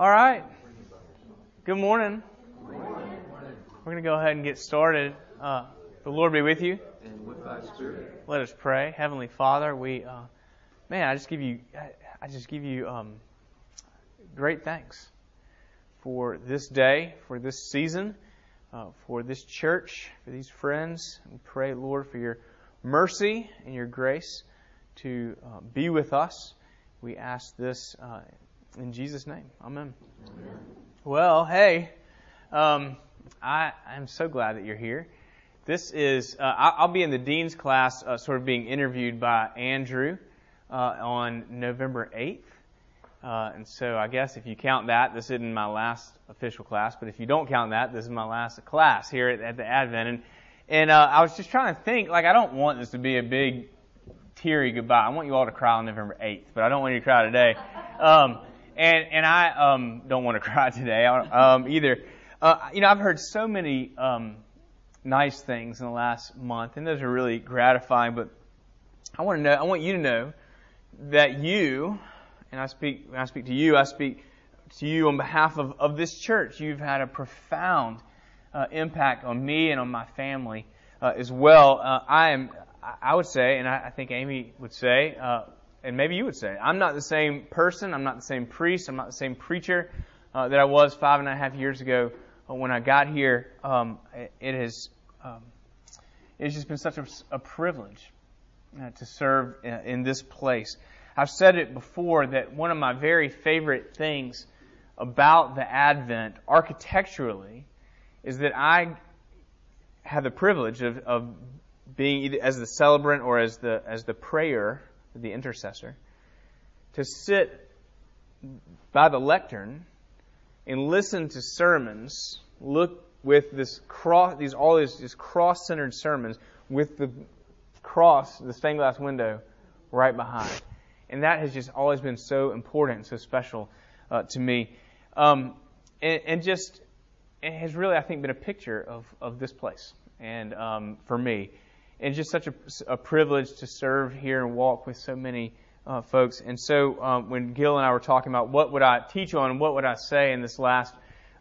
All right. Good morning. We're going to go ahead and get started. Uh, the Lord be with you. And with thy spirit. Let us pray. Heavenly Father, we, uh, man, I just give you, I just give you um, great thanks for this day, for this season, uh, for this church, for these friends. We pray, Lord, for your mercy and your grace to uh, be with us. We ask this uh, in Jesus' name. Amen. Amen. Well, hey, um, I, I'm so glad that you're here. This is, uh, I'll be in the Dean's class, uh, sort of being interviewed by Andrew uh, on November 8th. Uh, and so I guess if you count that, this isn't my last official class, but if you don't count that, this is my last class here at, at the Advent. And, and uh, I was just trying to think, like, I don't want this to be a big, teary goodbye. I want you all to cry on November 8th, but I don't want you to cry today. Um, and, and I um, don't want to cry today um, either. Uh, you know, I've heard so many um, nice things in the last month, and those are really gratifying. But I want to know, I want you to know that you, and I speak, when I speak to you, I speak to you on behalf of, of this church. You've had a profound uh, impact on me and on my family uh, as well. Uh, I am, I would say, and I, I think Amy would say, uh, and maybe you would say, I'm not the same person, I'm not the same priest, I'm not the same preacher uh, that I was five and a half years ago when I got here. Um, it has um, it's just been such a, a privilege uh, to serve in, in this place. I've said it before that one of my very favorite things about the Advent architecturally is that I have the privilege of, of being either as the celebrant or as the as the prayer the intercessor, to sit by the lectern and listen to sermons, look with this cross, these all these, these cross-centered sermons with the cross, the stained glass window, right behind, and that has just always been so important so special uh, to me, um, and, and, just it has really, I think, been a picture of of this place, and um, for me and just such a, a, privilege to serve here and walk with so many uh, folks. And so um, when Gil and I were talking about what would I teach on, what would I say in this last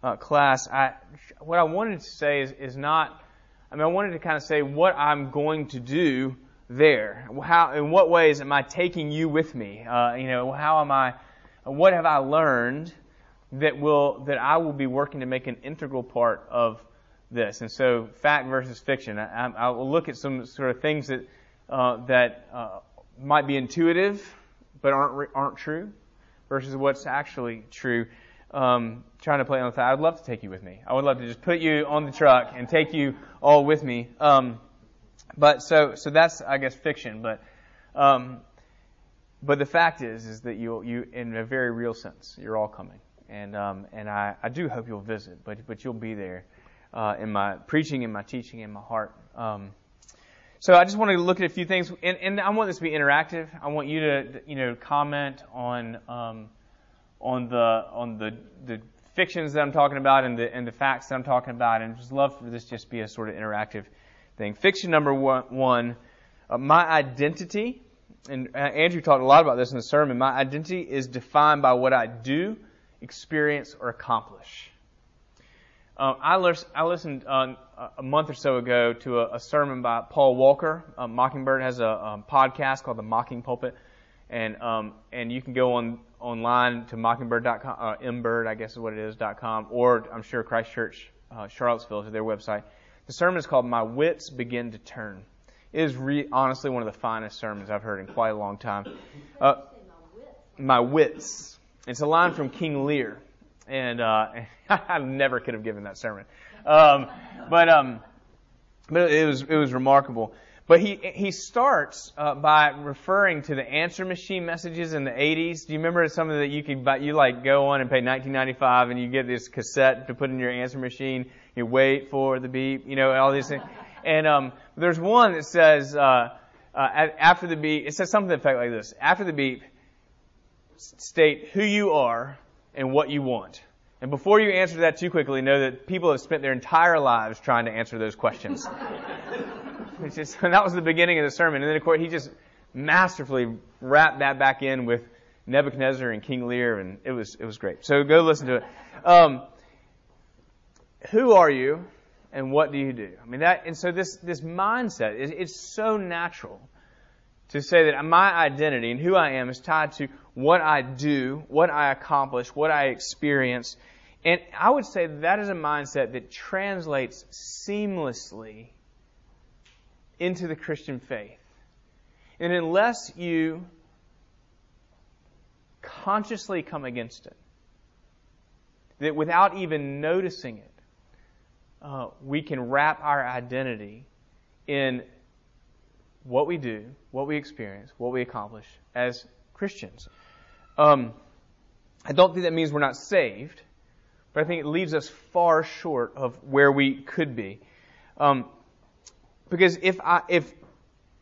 uh, class, I, what I wanted to say is, is not, I mean, I wanted to kind of say what I'm going to do there. How, in what ways am I taking you with me? Uh, you know, how am I, what have I learned that will, that I will be working to make an integral part of this. And so, fact versus fiction. I, I will look at some sort of things that uh, that uh, might be intuitive but aren't aren't true, versus what's actually true. Um, trying to play on the side. I'd love to take you with me. I would love to just put you on the truck and take you all with me. Um, but so so that's I guess fiction. But um, but the fact is is that you you in a very real sense you're all coming. And um, and I, I do hope you'll visit, but but you'll be there uh, in my preaching, in my teaching, in my heart. Um, so I just want to look at a few things, and, and, I want this to be interactive. I want you to, you know, comment on um, on the on the the fictions that I'm talking about and the and the facts that I'm talking about, and just love for this just be a sort of interactive thing. Fiction number one, one uh, my identity, and uh, Andrew talked a lot about this in the sermon. My identity is defined by what I do, experience, or accomplish. Uh, I, I, listened uh, a month or so ago to a, a sermon by Paul Walker. Uh, Mockingbird has a, a, podcast called The Mocking Pulpit, and um, and you can go on online to mockingbird.com, uh, mbird, I guess is what it is, dot com, or I'm sure Christ Church uh, Charlottesville is their website. The sermon is called My Wits Begin to Turn. It is re- honestly one of the finest sermons I've heard in quite a long time. Uh, my wits. It's a line from King Lear and uh, I never could have given that sermon. Um, but um, but it was it was remarkable. But he he starts uh, by referring to the answer machine messages in the 80s. Do you remember something that you could buy, you like go on and pay 19.95 and you get this cassette to put in your answer machine. You wait for the beep, you know, all these things. And um, there's one that says uh, uh, after the beep, it says something the effect like this: After the beep, state who you are and what you want. And before you answer that too quickly, know that people have spent their entire lives trying to answer those questions. just, that was the beginning of the sermon. And then, of course, he just masterfully wrapped that back in with Nebuchadnezzar and King Lear, and it was it was great. So go listen to it. Um, who are you, and what do you do? I mean that, and so this this mindset is it's so natural to say that my identity and who I am is tied to what I do, what I accomplish, what I experience. And I would say that is a mindset that translates seamlessly into the Christian faith. And unless you consciously come against it, that without even noticing it, uh, we can wrap our identity in what we do, what we experience, what we accomplish as Christians. Um, I don't think that means we're not saved, but I think it leaves us far short of where we could be. Um, because if I if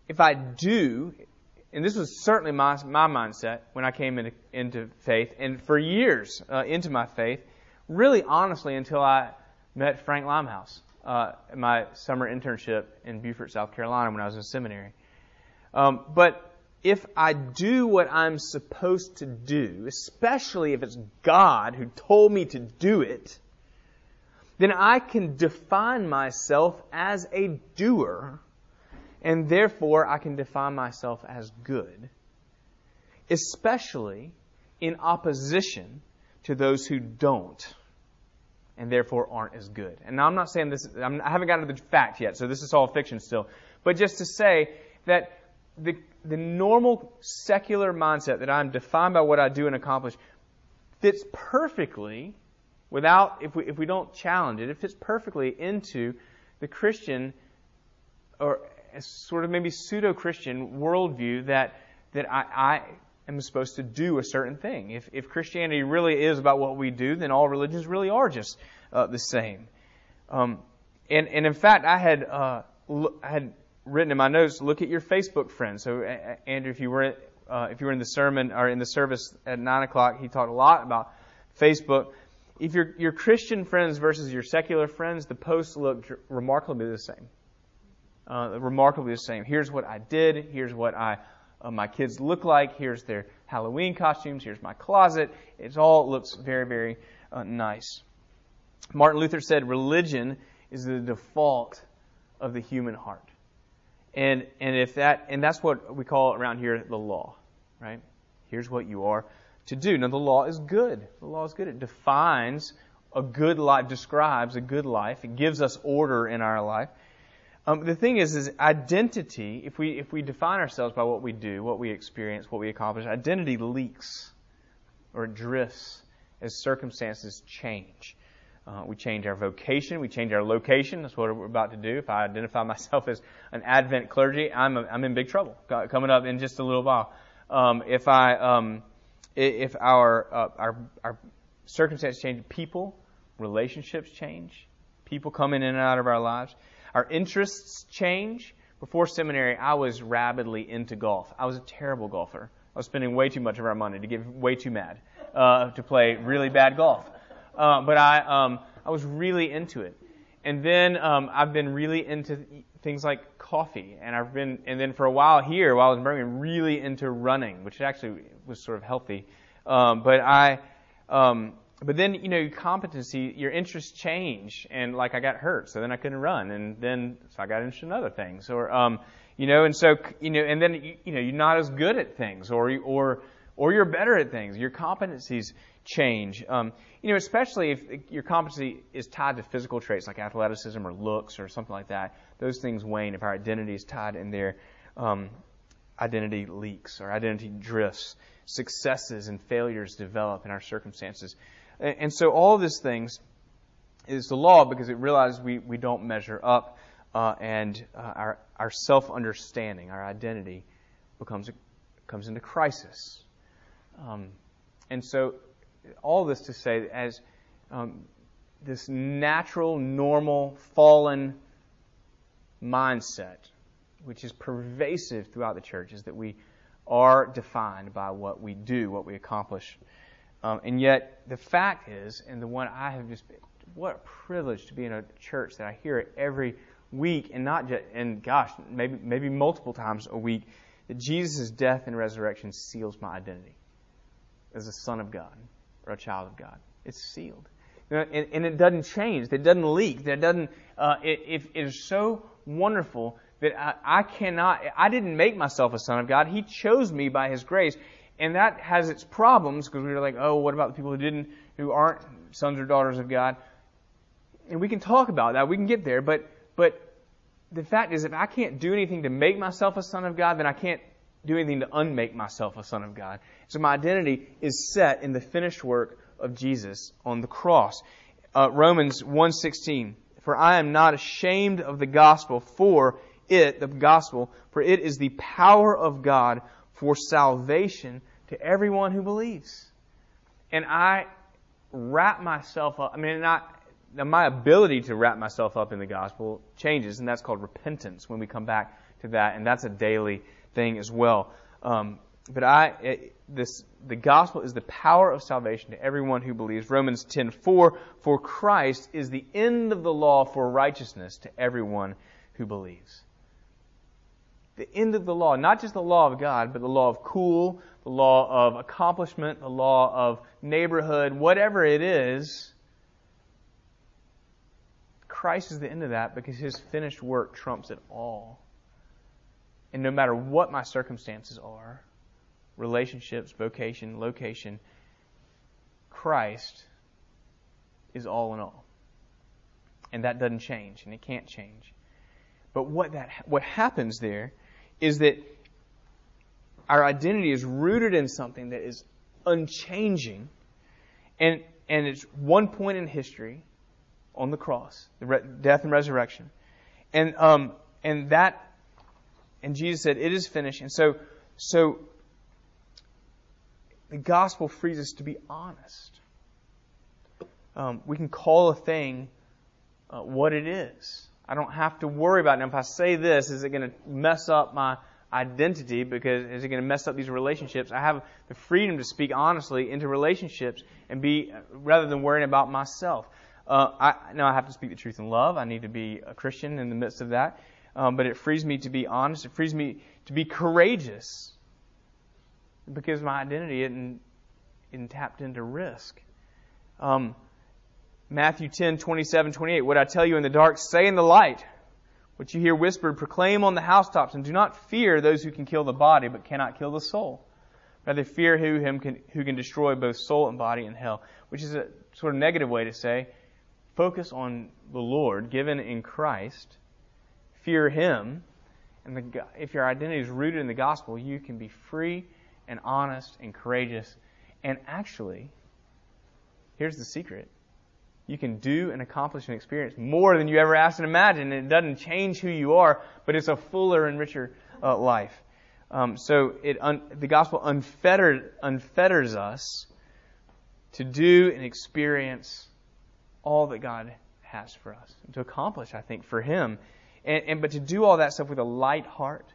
if I do, and this was certainly my my mindset when I came into into faith, and for years uh, into my faith, really honestly until I met Frank Limehouse uh, my summer internship in Beaufort, South Carolina, when I was in seminary. Um, but if I do what I'm supposed to do, especially if it's God who told me to do it, then I can define myself as a doer, and therefore I can define myself as good, especially in opposition to those who don't and therefore aren't as good. And now I'm not saying this, I'm, I haven't gotten to the fact yet, so this is all fiction still. But just to say that the, the normal secular mindset that I'm defined by what I do and accomplish fits perfectly without, if we, if we don't challenge it, it fits perfectly into the Christian or sort of maybe pseudo Christian worldview that, that I, I am supposed to do a certain thing. If, if Christianity really is about what we do, then all religions really are just uh, the same. Um, and, and in fact, I had, uh, I had written in my notes, look at your Facebook friends. So, Andrew, if you were, uh, if you were in the sermon or in the service at 9 o'clock, he talked a lot about Facebook. If your, your Christian friends versus your secular friends, the posts look remarkably the same. Uh, remarkably the same. Here's what I did. Here's what I uh, my kids look like. Here's their Halloween costumes. Here's my closet. It all looks very, very uh, nice. Martin Luther said religion is the default of the human heart. And, and if that, and that's what we call around here the law, right? Here's what you are to do. Now the law is good. The law is good. It defines a good life, describes a good life. It gives us order in our life. Um, the thing is, is identity. If we if we define ourselves by what we do, what we experience, what we accomplish, identity leaks or drifts as circumstances change. Uh, we change our vocation, we change our location. That's what we're about to do. If I identify myself as an Advent clergy, I'm a, I'm in big trouble coming up in just a little while. Um, if I um, if our uh, our our circumstances change, people, relationships change, people come in and out of our lives. Our interests change. Before seminary, I was rabidly into golf. I was a terrible golfer. I was spending way too much of our money to get way too mad uh, to play really bad golf. Uh, but I, um, I was really into it. And then um, I've been really into things like coffee, and I've been, and then for a while here, while I was in Birmingham, really into running, which actually was sort of healthy. Um, but I, um, but then you know your competency, your interests change, and like I got hurt, so then I couldn't run, and then so I got interested in other things, or um, you know, and so you know, and then you, you know you're not as good at things, or or or you're better at things. Your competencies change. Um, you know, especially if your competency is tied to physical traits like athleticism or looks or something like that. Those things wane if our identity is tied in there. Um, identity leaks, or identity drifts. Successes and failures develop in our circumstances. And so all of these things is the law because it realizes we, we don't measure up, uh, and uh, our, our self understanding, our identity, becomes comes into crisis. Um, and so, all this to say, as um, this natural, normal, fallen mindset, which is pervasive throughout the church, is that we are defined by what we do, what we accomplish. Um, and yet, the fact is, and the one I have just been, what a privilege to be in a church that I hear it every week, and not just, and gosh, maybe maybe multiple times a week, that Jesus' death and resurrection seals my identity. As a son of God or a child of God. It's sealed. You know, and, and, it doesn't change. It doesn't leak. That doesn't. Uh, it, it is so wonderful that I, I cannot. I didn't make myself a son of God. He chose me by His grace, and that has its problems because we are like, oh, what about the people who didn't, who aren't sons or daughters of God? And we can talk about that. We can get there, but but the fact is, if I can't do anything to make myself a son of God, then I can't do anything to unmake myself a son of God. So my identity is set in the finished work of Jesus on the cross. Uh, Romans 1:16 For I am not ashamed of the gospel for it the gospel for it is the power of God for salvation to everyone who believes. And I wrap myself up I mean not my ability to wrap myself up in the gospel changes and that's called repentance when we come back to that and that's a daily thing as well. Um, but I, it, this, the gospel is the power of salvation to everyone who believes. Romans 10:4, for Christ is the end of the law for righteousness to everyone who believes. The end of the law, not just the law of God, but the law of cool, the law of accomplishment, the law of neighborhood, whatever it is. Christ is the end of that because his finished work trumps it all. And no matter what my circumstances are, relationships, vocation, location, Christ is all in all. And that doesn't change, and it can't change. But what that what happens there is that our identity is rooted in something that is unchanging, and and it's one point in history on the cross, the re- death and resurrection, and um and that and Jesus said, It is finished. And so, so the gospel frees us to be honest. Um, we can call a thing uh, what it is. I don't have to worry about it. Now, if I say this, is it going to mess up my identity? Because is it going to mess up these relationships? I have the freedom to speak honestly into relationships and be rather than worrying about myself. Uh, I, now I have to speak the truth in love. I need to be a Christian in the midst of that um, but it frees me to be honest. It frees me to be courageous because my identity isn't, isn't tapped into risk. Um, Matthew 10, 27, 28. What I tell you in the dark, say in the light. What you hear whispered, proclaim on the housetops, and do not fear those who can kill the body, but cannot kill the soul. Rather, fear who, him can, who can destroy both soul and body in hell, which is a sort of negative way to say focus on the Lord, given in Christ, fear Him, and the, if your identity is rooted in the gospel, you can be free and honest and courageous. And actually, here's the secret. You can do and accomplish and experience more than you ever asked and imagined. And it doesn't change who you are, but it's a fuller and richer uh, life. Um, so un, the gospel unfettered, unfetters us to do and experience all that God has for us, and to accomplish, I think, for Him and, and but to do all that stuff with a light heart,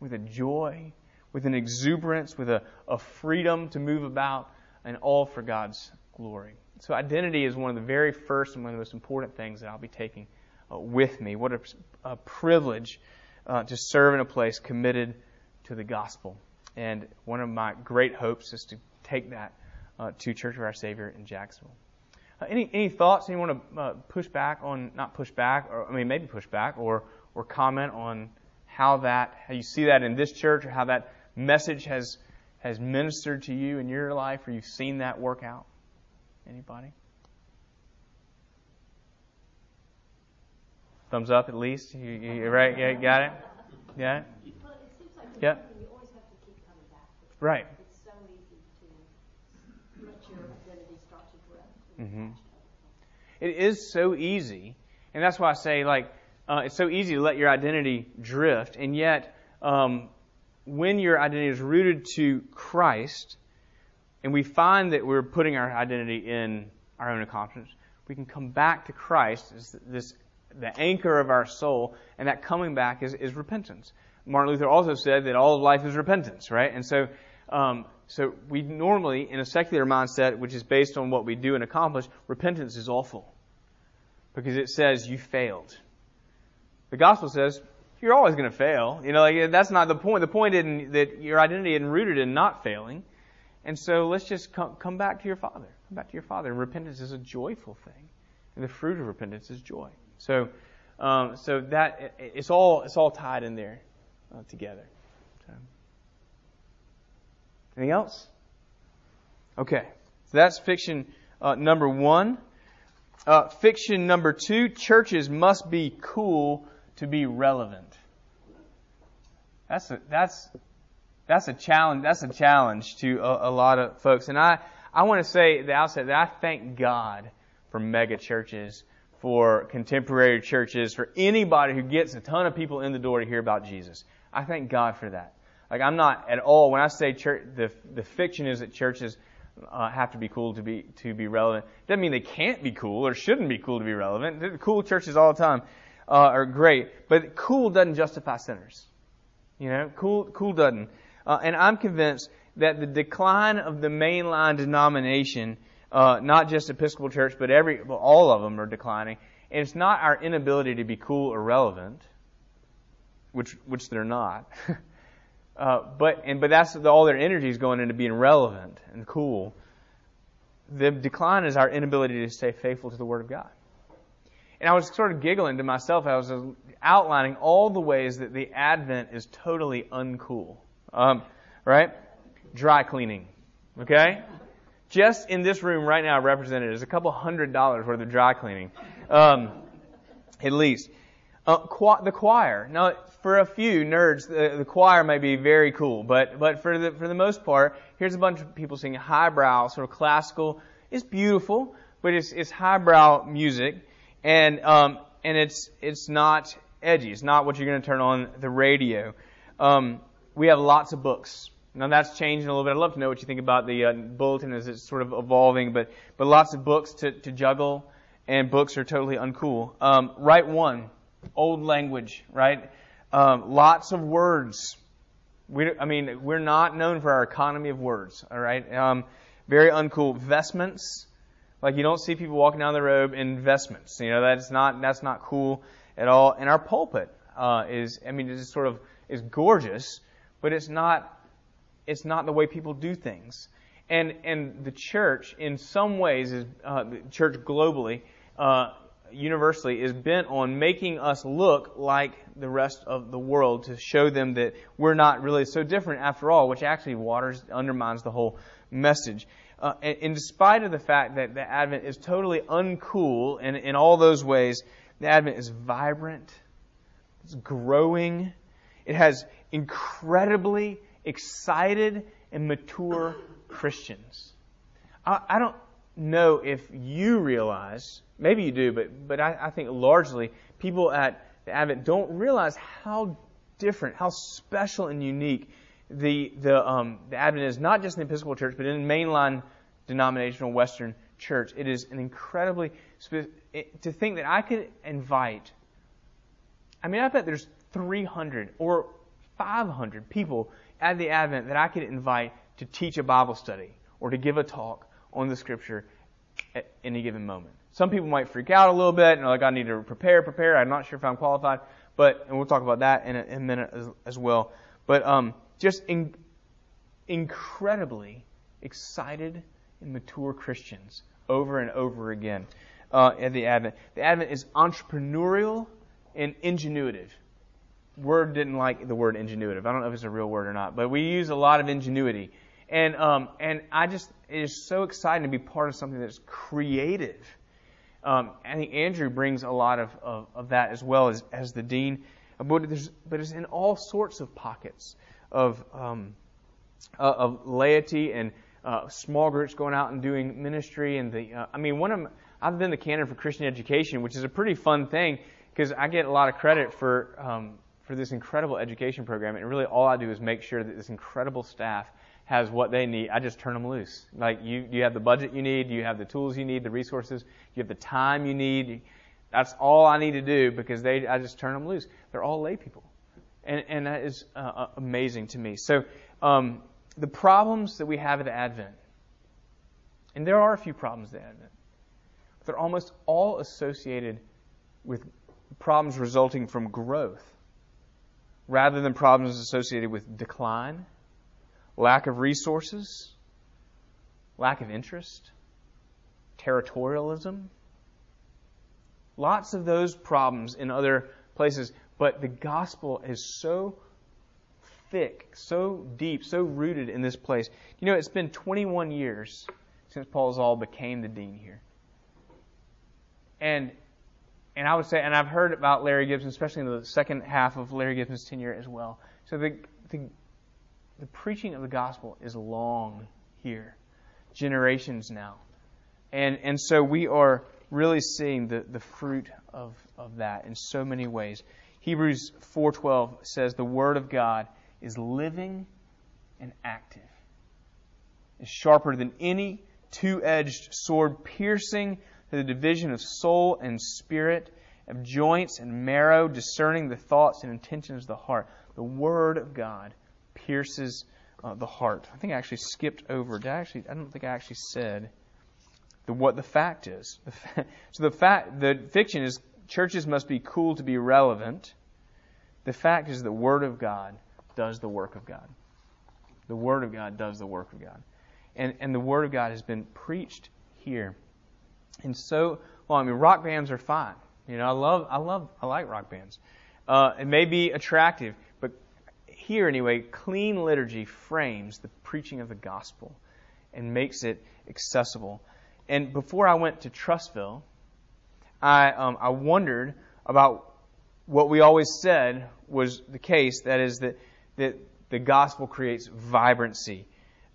with a joy, with an exuberance, with a, a freedom to move about, and all for God's glory. So identity is one of the very first and one of the most important things that I'll be taking uh, with me. What a, a privilege uh, to serve in a place committed to the gospel. And one of my great hopes is to take that uh, to Church of Our Savior in Jacksonville. Uh, any any thoughts? Anyone want to uh, push back on not push back, or I mean maybe push back, or or comment on how that how you see that in this church, or how that message has has ministered to you in your life, or you've seen that work out? Anybody? Thumbs up at least. You, you right? Yeah, got it. Yeah. Well, it seems like yeah. you always have to keep coming back. Right. Mm-hmm. It is so easy, and that's why I say like uh, it's so easy to let your identity drift, and yet um, when your identity is rooted to Christ, and we find that we're putting our identity in our own accomplishments, we can come back to Christ as this the anchor of our soul, and that coming back is, is repentance. Martin Luther also said that all of life is repentance, right? And so um, so we normally, in a secular mindset, which is based on what we do and accomplish, repentance is awful. Because it says you failed. The gospel says you're always going to fail. You know, like that's not the point. The point isn't that your identity isn't rooted in not failing. And so let's just come, come back to your Father. Come back to your Father. And repentance is a joyful thing. And the fruit of repentance is joy. So, um, so that it's all it's all tied in there uh, together. Anything else? Okay, so that's fiction uh, number one. Uh, fiction number two: churches must be cool to be relevant. That's a, that's that's a challenge. That's a challenge to a, a lot of folks. And I I want to say at the outset that I thank God for mega churches, for contemporary churches, for anybody who gets a ton of people in the door to hear about Jesus. I thank God for that. Like I'm not at all when I say church. The the fiction is that churches uh, have to be cool to be to be relevant. Doesn't mean they can't be cool or shouldn't be cool to be relevant. Cool churches all the time uh, are great, but cool doesn't justify sinners. You know, cool cool doesn't. Uh, and I'm convinced that the decline of the mainline denomination, uh, not just Episcopal Church, but every well, all of them are declining. And it's not our inability to be cool or relevant, which which they're not. Uh, but and but that's all their energy is going into being relevant and cool. The decline is our inability to stay faithful to the Word of God. And I was sort of giggling to myself. I was outlining all the ways that the Advent is totally uncool. Um, right? Dry cleaning. Okay? Just in this room right now represented is a couple hundred dollars worth of dry cleaning. Um, at least. Uh, the choir. Now, for a few nerds, the, the, choir may be very cool, but but for the for the most part, here's a bunch of people singing highbrow, sort of classical. It's beautiful, but it's it's highbrow music, and um and it's it's not edgy. It's not what you're going to turn on the radio. Um, we have lots of books. Now that's changing a little bit. I'd love to know what you think about the uh, bulletin as it's sort of evolving, but but lots of books to to juggle, and books are totally uncool. Um, Rite one old language, right? Um, lots of words. We, I mean, we're not known for our economy of words, all right? Um, very uncool. Vestments, like you don't see people walking down the road in vestments. You know, that's not that's not cool at all. And our pulpit uh, is, I mean, it's sort of is gorgeous, but it's not it's not the way people do things. And and the church, in some ways, is uh, the church globally. Uh, universally is bent on making us look like the rest of the world to show them that we're not really so different after all, which actually waters, undermines the whole message. Uh, and, in spite of the fact that the Advent is totally uncool and in all those ways, the Advent is vibrant, it's growing, it has incredibly excited and mature Christians. I, I don't know if you realize Maybe you do, but, but I, I think largely people at the Advent don't realize how different, how special and unique the, the, um, the Advent is, not just in the Episcopal Church, but in mainline denominational Western church. It is an incredibly, it, to think that I could invite, I mean, I bet there's 300 or 500 people at the Advent that I could invite to teach a Bible study or to give a talk on the Scripture at any given moment. Some people might freak out a little bit and like, I need to prepare, prepare. I'm not sure if I'm qualified, but, and we'll talk about that in a, in a minute as, as, well. But, um, just in, incredibly excited and mature Christians over and over again, uh, at the Advent. The Advent is entrepreneurial and ingenuitive. Word didn't like the word ingenuitive. I don't know if it's a real word or not, but we use a lot of ingenuity. And, um, and I just, it is so exciting to be part of something that's creative um, I think Andrew brings a lot of, of, of that as well as, as the dean. But, but it's in all sorts of pockets of, um, uh, of laity and uh, small groups going out and doing ministry. And the, uh, I mean, one of I've been the canon for Christian education, which is a pretty fun thing because I get a lot of credit for um, for this incredible education program. And really, all I do is make sure that this incredible staff has what they need. I just turn them loose. Like you, you have the budget you need, you have the tools you need, the resources, you have the time you need. That's all I need to do because they, I just turn them loose. They're all lay people, and and that is uh, uh amazing to me. So um, the problems that we have at Advent, and there are a few problems at Advent, they're almost all associated with problems resulting from growth, rather than problems associated with decline lack of resources, lack of interest, territorialism. Lots of those problems in other places, but the gospel is so thick, so deep, so rooted in this place. You know, it's been 21 years since Paul Zahl became the dean here. And and I would say, and I've heard about Larry Gibson, especially in the second half of Larry Gibson's tenure as well. So the, the, the preaching of the gospel is long here, generations now. And, and so we are really seeing the, the fruit of, of that in so many ways. Hebrews 4.12 says the Word of God is living and active. Is sharper than any two-edged sword, piercing to the division of soul and spirit, of joints and marrow, discerning the thoughts and intentions of the heart. The Word of God pierces uh, the heart. I think I actually skipped over. Did I actually? I don't think I actually said the what the fact is. The fa- so the fact, the fiction is churches must be cool to be relevant. The fact is the Word of God does the work of God. The Word of God does the work of God. And, and the Word of God has been preached here. And so, well, I mean, rock bands are fine. You know, I love, I love, I like rock bands. Uh, it may be attractive, here anyway, clean liturgy frames the preaching of the gospel and makes it accessible. And before I went to Trussville, I, um, I wondered about what we always said was the case. That is that, that the gospel creates vibrancy.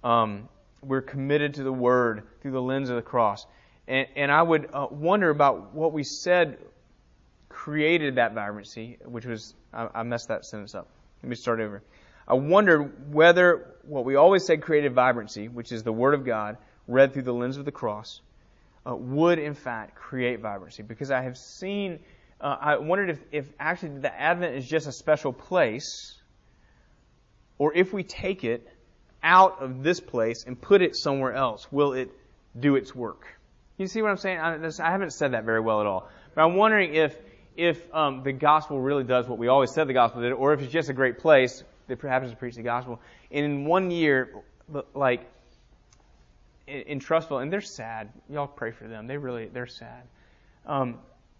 Um, we're committed to the word through the lens of the cross. And, and I would uh, wonder about what we said created that vibrancy, which was, I, I messed that sentence up. Let me start over. I wondered whether what we always said created vibrancy, which is the Word of God read through the lens of the cross, uh, would in fact create vibrancy. Because I have seen, uh, I wondered if, if actually the Advent is just a special place, or if we take it out of this place and put it somewhere else, will it do its work? You see what I'm saying? I, I haven't said that very well at all. But I'm wondering if if um, the gospel really does what we always said the gospel did, or if it's just a great place that happens to preach the gospel. And in one year, like in, Trussville, and they're sad. Y'all pray for them. They really they're sad. Um,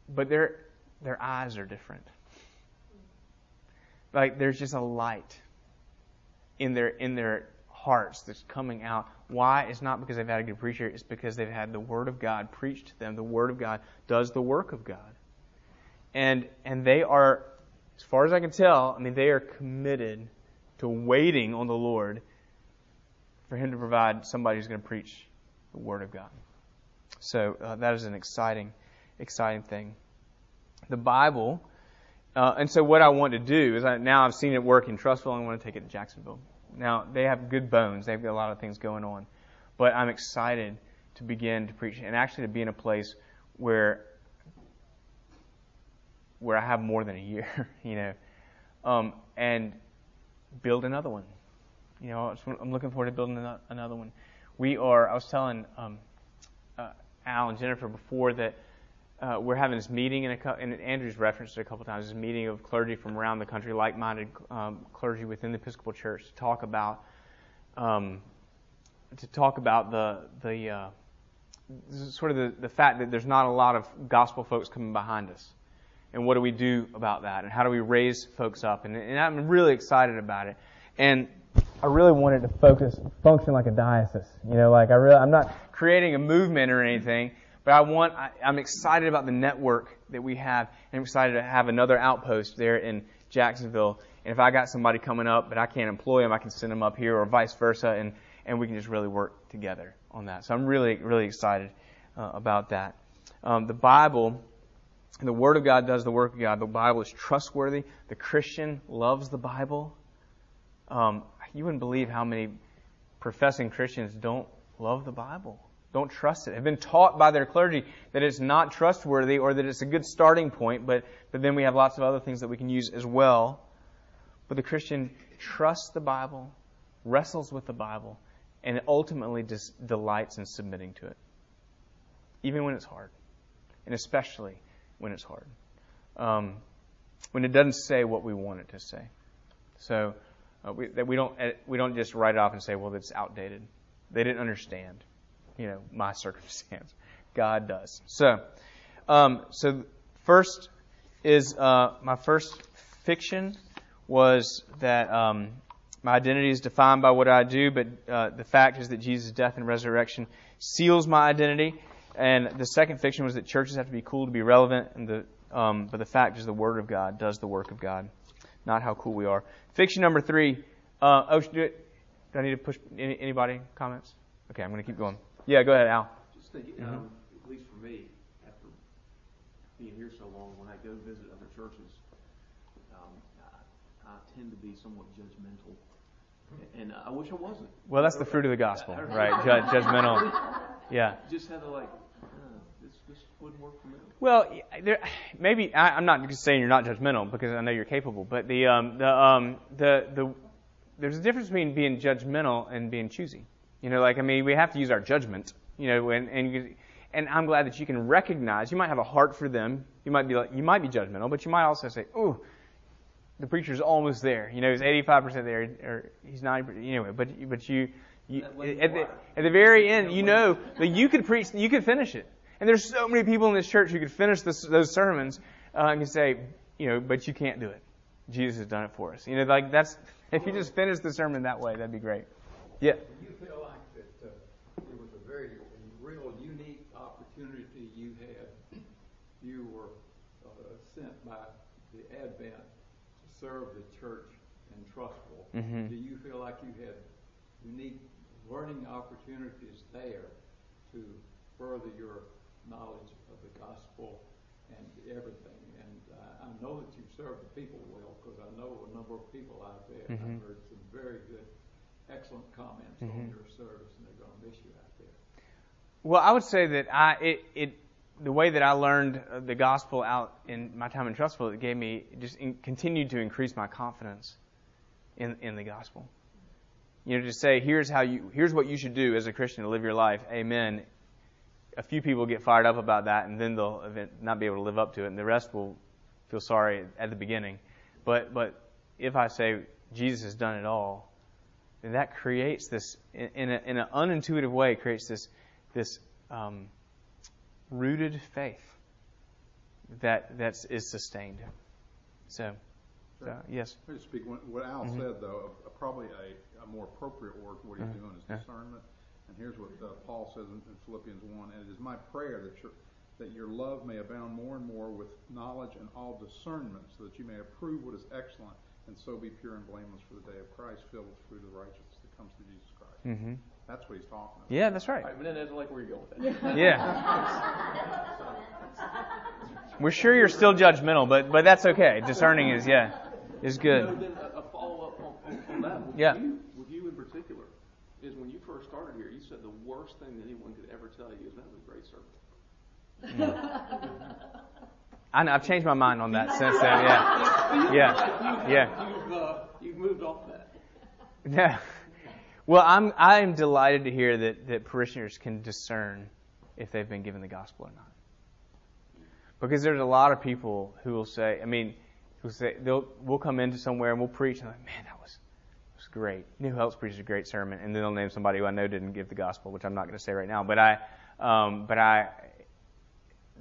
but their their eyes are different. Like there's just a light in their in their hearts that's coming out. Why? It's not because they've had a good preacher. It's because they've had the Word of God preached to them. The Word of God does the work of God and and they are, as far as I can tell, I mean they are committed to waiting on the Lord for Him to provide somebody who's going to preach the Word of God. So uh, that is an exciting, exciting thing. The Bible, uh, and so what I want to do is I, now I've seen it work in Trussville, and I want to take it to Jacksonville. Now they have good bones; they've got a lot of things going on, but I'm excited to begin to preach and actually to be in a place where where I have more than a year, you know, um, and build another one. You know, I'm looking forward to building another one. We are. I was telling um, uh, Al and Jennifer before that uh, we're having this meeting, in a, and Andrew's referenced it a couple times. This meeting of clergy from around the country, like-minded um, clergy within the Episcopal Church, to talk about um, to talk about the the uh, sort of the, the fact that there's not a lot of gospel folks coming behind us and what do we do about that? And how do we raise folks up? And, and I'm really excited about it. And I really wanted to focus, function like a diocese. You know, like I really, I'm not creating a movement or anything, but I want, I, I'm excited about the network that we have, and I'm excited to have another outpost there in Jacksonville. And if I got somebody coming up, but I can't employ them, I can send them up here, or vice versa, and and we can just really work together on that. So I'm really, really excited uh, about that. Um, the Bible the Word of God does the work of God. The Bible is trustworthy. The Christian loves the Bible. Um, you wouldn't believe how many professing Christians don't love the Bible, don't trust it, have been taught by their clergy that it's not trustworthy or that it's a good starting point, but, but then we have lots of other things that we can use as well. But the Christian trusts the Bible, wrestles with the Bible, and ultimately delights in submitting to it, even when it's hard, and especially when it's hard, um, when it doesn't say what we want it to say. So uh, we, that we don't uh, we don't just write it off and say, well, it's outdated. They didn't understand. you know, my circumstance. God does. So, um, so first is uh, my first fiction was that um, my identity is defined by what I do, but uh, the fact is that Jesus' death and resurrection seals my identity. And the second fiction was that churches have to be cool to be relevant, and the um, but the fact is the Word of God does the work of God, not how cool we are. Fiction number three. Uh, oh, do, I need to push any, anybody comments? Okay, I'm going to keep going. Yeah, go ahead, Al. Just thinking, mm-hmm. um, at least for me, after being here so long, when I go visit other churches, um, I, I tend to be somewhat judgmental and I wish I wasn't. Well, that's the fruit of the gospel, right? judgmental. Yeah. Just had to like, this, this wouldn't work for me. Well, there, maybe I, am not just saying you're not judgmental because I know you're capable, but the um, the um, the the there's a difference between being judgmental and being choosy. You know, like I mean, we have to use our judgment. You know, and and and I'm glad that you can recognize. You might have a heart for them. You might be like, you might be judgmental, but you might also say, "Ooh, the preacher's almost there. You know, he's 85% there, or he's 90%. Anyway, but but you, you at the at the very end, you know that you could preach, you could finish it. And there's so many people in this church who could finish this, those sermons uh, and can say, you know, but you can't do it. Jesus has done it for us. You know, like that's if you just finish the sermon that way, that'd be great. Yeah. Do You feel like that uh, it was a very real unique opportunity you had. You were uh, sent by the Advent to serve the church in Trussville, mm-hmm. do you feel like you had unique learning opportunities there to further your knowledge of the gospel and everything? And uh, I know that you serve the people well because I know a number of people out there. Mm-hmm. I've heard some very good, excellent comments mm-hmm. on your service, and they're going to miss you out there. Well, I would say that I it, it the way that I learned the gospel out in my time in Trussville, it gave me just in, continued to increase my confidence in in the gospel. You know, to say here's how you here's what you should do as a Christian to live your life. Amen. A few people get fired up about that, and then they'll not be able to live up to it, and the rest will feel sorry at the beginning. But but if I say Jesus has done it all, then that creates this in, a, in an unintuitive way creates this this um, rooted faith that that is sustained. So, so yes. Let me speak. What Al mm-hmm. said, though, probably a, a, more appropriate word for what he's mm-hmm. doing is discernment. And here's what uh, Paul says in, in, Philippians 1 And it is my prayer that your, that your love may abound more and more with knowledge and all discernment, so that you may approve what is excellent, and so be pure and blameless for the day of Christ, filled with fruit of righteousness that comes through Jesus Christ. Mm-hmm. That's what he's talking about. Yeah, that's right. right but then that's like where you're going with that. yeah. We're sure you're still judgmental, but but that's okay. Discerning is yeah, is good. You know, then a, a follow up on, on, that yeah. you, with you in particular, is when you first started here, you said the worst thing that anyone could ever tell you is that was a great sermon. I know, I've changed my mind on that since then. Yeah, yeah, yeah. You've, uh, you've moved off that. Yeah. Well, I'm I'm delighted to hear that, that parishioners can discern if they've been given the gospel or not. Because there's a lot of people who will say, I mean, who say they'll we'll come into somewhere and we'll preach and like, man, that was great. New Helps preached a great sermon, and then they'll name somebody who I know didn't give the gospel, which I'm not going to say right now. But I, um, but I,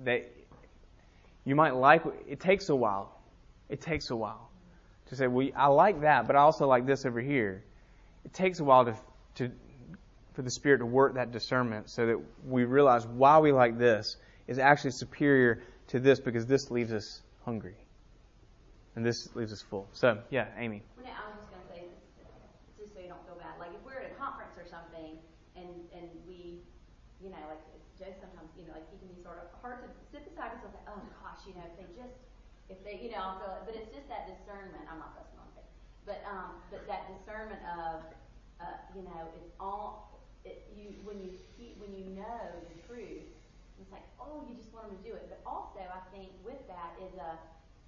they, you might like. It takes a while. It takes a while to say, well, I like that, but I also like this over here it takes a while to, to, for the Spirit to work that discernment so that we realize why we like this is actually superior to this because this leaves us hungry. And this leaves us full. So, yeah, Amy. Well, I was just going to say, just so you don't feel bad, like if we're at a conference or something and, and we, you know, like Joe sometimes, you know, like he can be of us and say, oh gosh, you know, if they just, if they, you know, I'll feel it. But it's just that discernment. I'm not fussing on it. But, um, but that discernment of, uh, you know, it's all it, you when you see, when you know the truth. It's like, oh, you just want them to do it. But also, I think with that is a,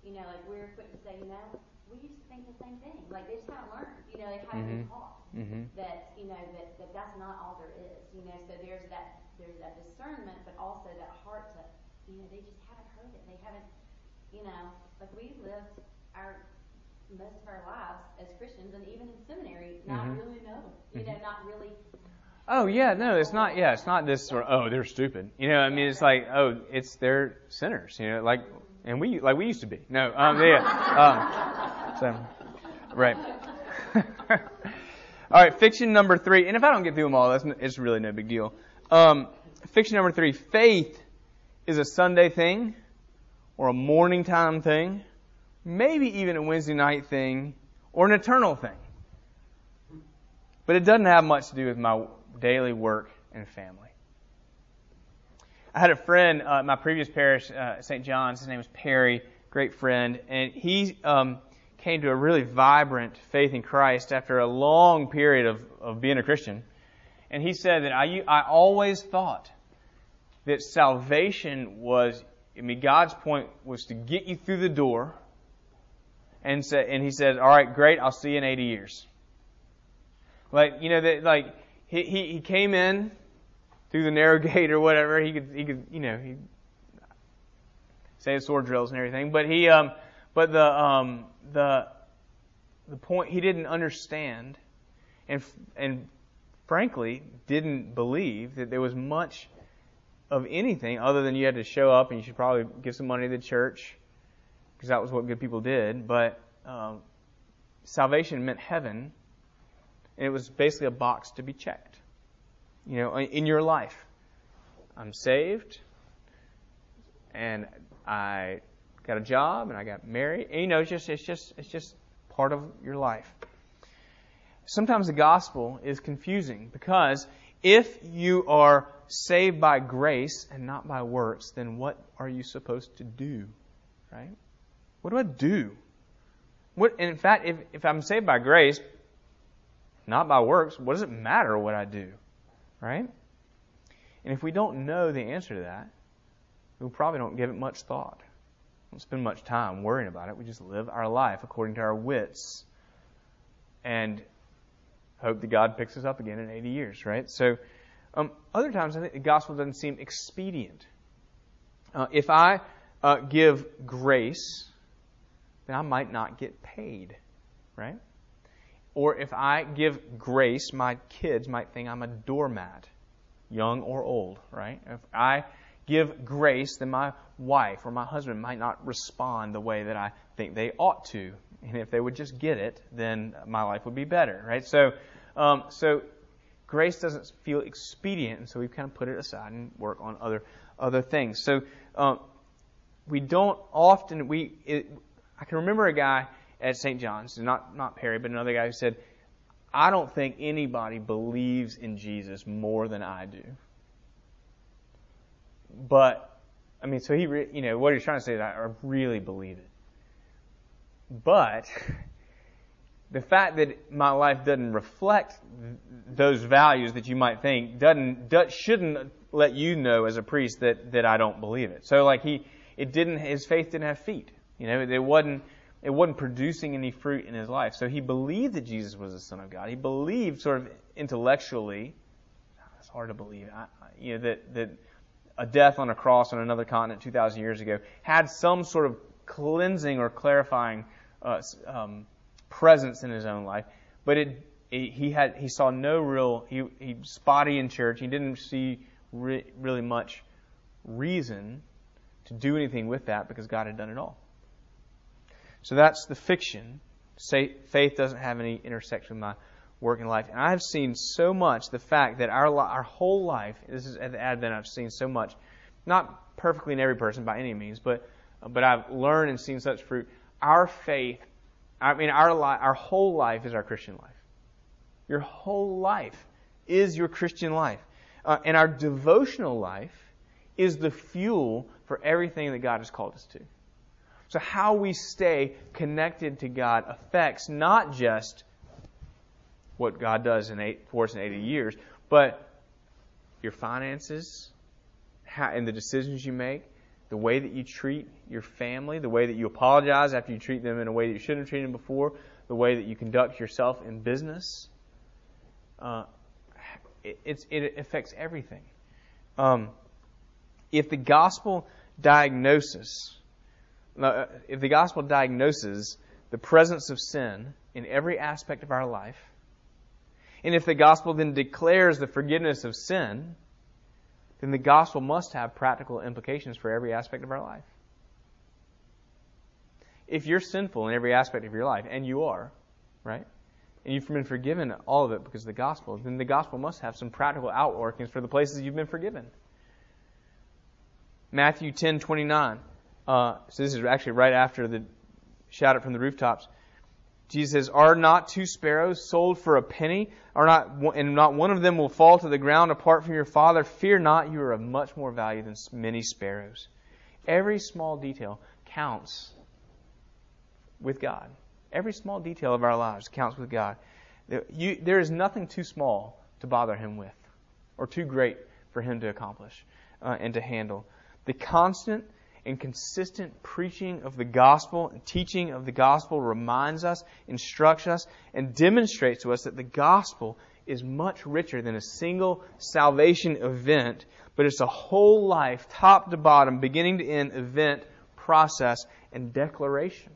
you know, like we're quick to say, you know, we used to think the same thing. Like they just haven't learned, you know, they haven't mm-hmm. been taught mm-hmm. that, you know, that, that that's not all there is. You know, so there's that there's that discernment, but also that heart to, you know, they just haven't heard it. They haven't, you know, like we lived our most of our lives as Christians and even in seminary, not mm-hmm. really know, you mm-hmm. know, not really Oh yeah, no, it's not. Yeah, it's not this sort of. Oh, they're stupid. You know, I mean, it's like, oh, it's they're sinners. You know, like, and we like we used to be. No, um, yeah. Um, so, right. All right, fiction number three, and if I don't get through them all, that's it's really no big deal. Um, fiction number three: faith is a Sunday thing, or a morning time thing, maybe even a Wednesday night thing, or an eternal thing. But it doesn't have much to do with my daily work and family. I had a friend uh, my previous parish, uh, St. John's. His name was Perry, great friend, and he um, came to a really vibrant faith in Christ after a long period of, of being a Christian. And he said that I, I always thought that salvation was, I mean, God's point was to get you through the door. And, say, and he said, all right, great, I'll see you in 80 years. Like, you know, that, like, he, he, he came in through the narrow gate or whatever. He could, he could, you know, he say his sword drills and everything. But he, um, but the, um, the, the point he didn't understand, and and frankly didn't believe that there was much of anything other than you had to show up and you should probably give some money to the church because that was what good people did. But um, salvation meant heaven, and it was basically a box to be checked. You know, in your life, I'm saved, and I got a job, and I got married. And, you know, it's just it's just it's just part of your life. Sometimes the gospel is confusing because if you are saved by grace and not by works, then what are you supposed to do? Right? What do I do? What, in fact, if, if I'm saved by grace, not by works, what does it matter what I do? Right? And if we don't know the answer to that, we probably don't give it much thought. We don't spend much time worrying about it. We just live our life according to our wits and hope that God picks us up again in 80 years, right? So, um, other times I think the gospel doesn't seem expedient. Uh, if I uh, give grace, then I might not get paid, right? Or if I give grace, my kids might think I'm a doormat, young or old, right? If I give grace, then my wife or my husband might not respond the way that I think they ought to. And if they would just get it, then my life would be better, right? So, um, so grace doesn't feel expedient, and so we've kind of put it aside and work on other other things. So, um, we don't often we. It, I can remember a guy at St. John's, not not Perry, but another guy who said, "I don't think anybody believes in Jesus more than I do." But I mean, so he, re, you know, what he's trying to say is, I really believe it. But the fact that my life doesn't reflect those values that you might think doesn't does, shouldn't let you know as a priest that that I don't believe it. So like he, it didn't, his faith didn't have feet. You know, it wasn't it wasn't producing any fruit in his life. So he believed that Jesus was the Son of God. He believed sort of intellectually. It's hard to believe. I, you know that that a death on a cross on another continent 2,000 years ago had some sort of cleansing or clarifying uh, um, presence in his own life, but it, it, he had he saw no real he he spotty in church. He didn't see re, really much reason to do anything with that because God had done it all. So that's the fiction. Faith doesn't have any intersection with my work in life. And I have seen so much the fact that our our whole life, this is at the Advent, I've seen so much, not perfectly in every person by any means, but but I've learned and seen such fruit. Our faith, I mean, our li- our whole life is our Christian life. Your whole life is your Christian life, uh, and our devotional life is the fuel for everything that God has called us to. So how we stay connected to God affects not just what God does in eight, for in 80 years, but your finances and the decisions you make, the way that you treat your family, the way that you apologize after you treat them in a way that you shouldn't have treated them before, the way that you conduct yourself in business. Uh, it, it, affects everything. Um, if the gospel diagnosis, Uh, if the gospel diagnoses the presence of sin in every aspect of our life, And if the gospel then declares the forgiveness of sin, then the gospel must have practical implications for every aspect of our life. If you're sinful in every aspect of your life, and you are, right? And you've been forgiven all of it because of the gospel, then the gospel must have some practical outworkings for the places you've been forgiven. Matthew 10:29. Uh, so this is actually right after the shout it from the rooftops. Jesus says, "Are not two sparrows sold for a penny? Are not and not one of them will fall to the ground apart from your Father? Fear not, you are of much more value than many sparrows." Every small detail counts with God. Every small detail of our lives counts with God. You, there is nothing too small to bother Him with, or too great for Him to accomplish uh, and to handle. The constant and consistent preaching of the gospel and teaching of the gospel reminds us, instructs us, and demonstrates to us that the gospel is much richer than a single salvation event, but it's a whole life, top to bottom, beginning to end event, process, and declaration.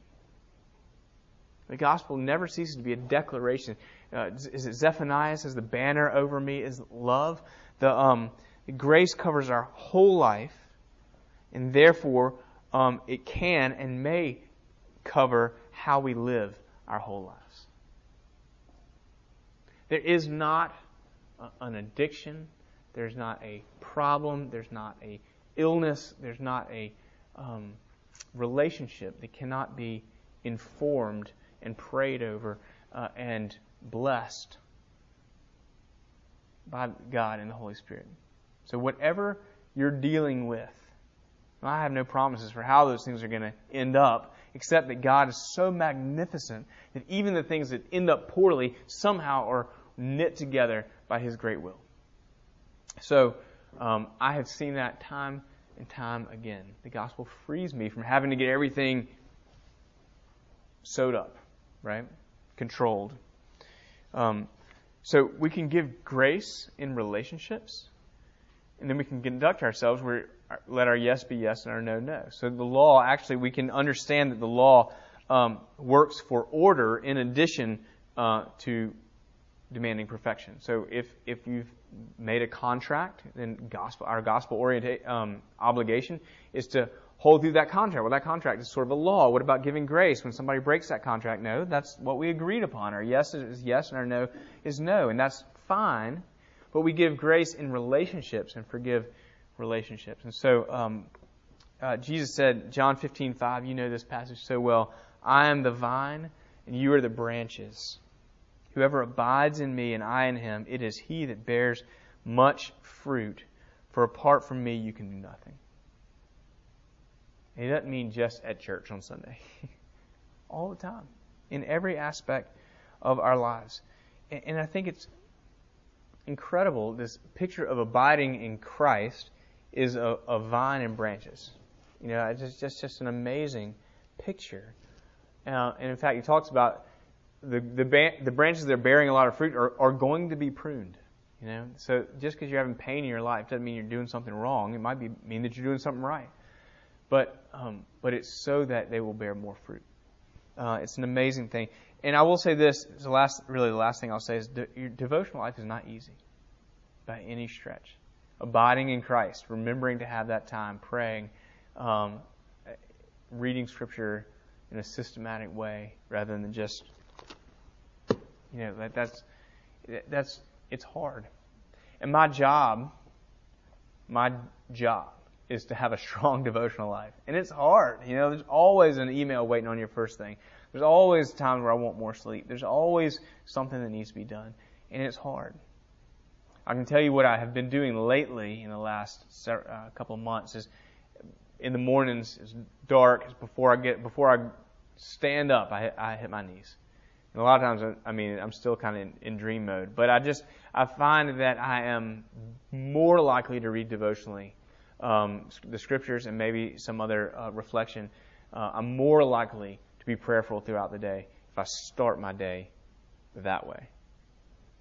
The gospel never ceases to be a declaration. Uh, is it Zephaniah says, "The banner over me is love." The, um, the grace covers our whole life, and therefore um, it can and may cover how we live our whole lives. There is not an addiction. There's not a problem. There's not a illness. There's not a um, relationship that cannot be informed and prayed over uh, and blessed by God and the Holy Spirit. So, whatever you're dealing with, I have no promises for how those things are going to end up, except that God is so magnificent that even the things that end up poorly somehow are knit together by His great will. So, um, I have seen that time and time again. The gospel frees me from having to get everything sewed up right? Controlled. Um, so we can give grace in relationships, and then we can conduct ourselves where let our yes be yes and our no no. So the law actually we can understand that the law um, works for order in addition uh, to demanding perfection. So if if you've made a contract, then gospel our gospel oriented um, obligation is to hold through that contract. Well, that contract is sort of a law. What about giving grace when somebody breaks that contract? No, that's what we agreed upon. Our yes is yes and our no is no, and that's fine. But we give grace in relationships and forgive relationships. And so um, uh, Jesus said, John 15:5. You know this passage so well. I am the vine, and you are the branches. Whoever abides in me and I in him, it is he that bears much fruit. For apart from me, you can do nothing. And he doesn't mean just at church on Sunday. All the time. In every aspect of our lives. And I think it's incredible. This picture of abiding in Christ is a, a vine and branches. You know, it's just, just, just an amazing picture. Uh, and in fact, he talks about the, the, ba- the branches that are bearing a lot of fruit are, are going to be pruned. You know, so just because you're having pain in your life doesn't mean you're doing something wrong. It might be mean that you're doing something right but um, but it's so that they will bear more fruit. Uh, it's an amazing thing. And I will say this: the last, really, the last thing I'll say is de- your devotional life is not easy by any stretch. Abiding in Christ, remembering to have that time, praying, um, reading Scripture in a systematic way rather than just, you know, that, that's that's it's hard. And my job, my job is to have a strong devotional life. And it's hard. You know, there's always an email waiting on your first thing. There's always times where I want more sleep. There's always something that needs to be done. And it's hard. I can tell you what I have been doing lately in the last uh, couple of months is in the mornings, it's dark, it's before I get, before I stand up, I, I hit my knees. And a lot of times, I mean, I'm still kind of in, in dream mode, but I just, I find that I am more likely to read devotionally um, the scriptures and maybe some other uh, reflection, uh, I'm more likely to be prayerful throughout the day if I start my day that way.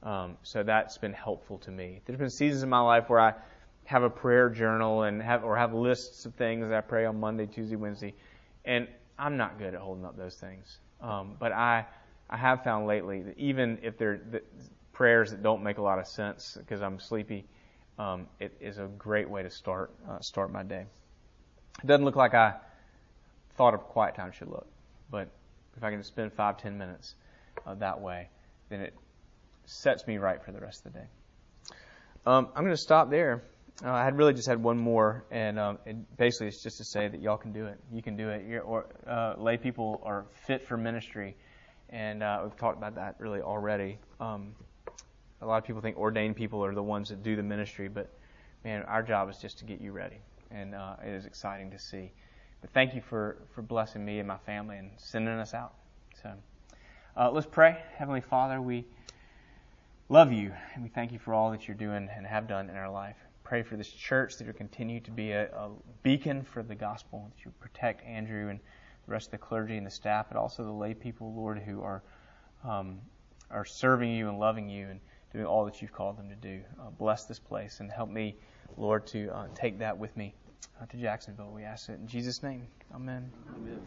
Um, so that's been helpful to me. There's been seasons in my life where I have a prayer journal and have or have lists of things that I pray on Monday, Tuesday, Wednesday, and I'm not good at holding up those things. Um, but I I have found lately that even if they're prayers that don't make a lot of sense because I'm sleepy, um, it is a great way to start uh, start my day. It doesn't look like I thought a quiet time should look, but if I can spend five ten minutes uh, that way, then it sets me right for the rest of the day. Um, I'm going to stop there. Uh, I had really just had one more, and um, basically it's just to say that y'all can do it. You can do it. You're, or uh, lay people are fit for ministry, and uh, we've talked about that really already. Um, a lot of people think ordained people are the ones that do the ministry, but man, our job is just to get you ready, and uh, it is exciting to see. But thank you for for blessing me and my family and sending us out. So uh, let's pray, Heavenly Father, we love you, and we thank you for all that you're doing and have done in our life pray for this church that will continue to be a, a, beacon for the gospel, that you protect Andrew and the rest of the clergy and the staff, but also the lay people, Lord, who are um, are serving you and loving you and doing all that you've called them to do. Uh, bless this place and help me, Lord, to uh, take that with me to Jacksonville. We ask it in Jesus' name. Amen. Amen.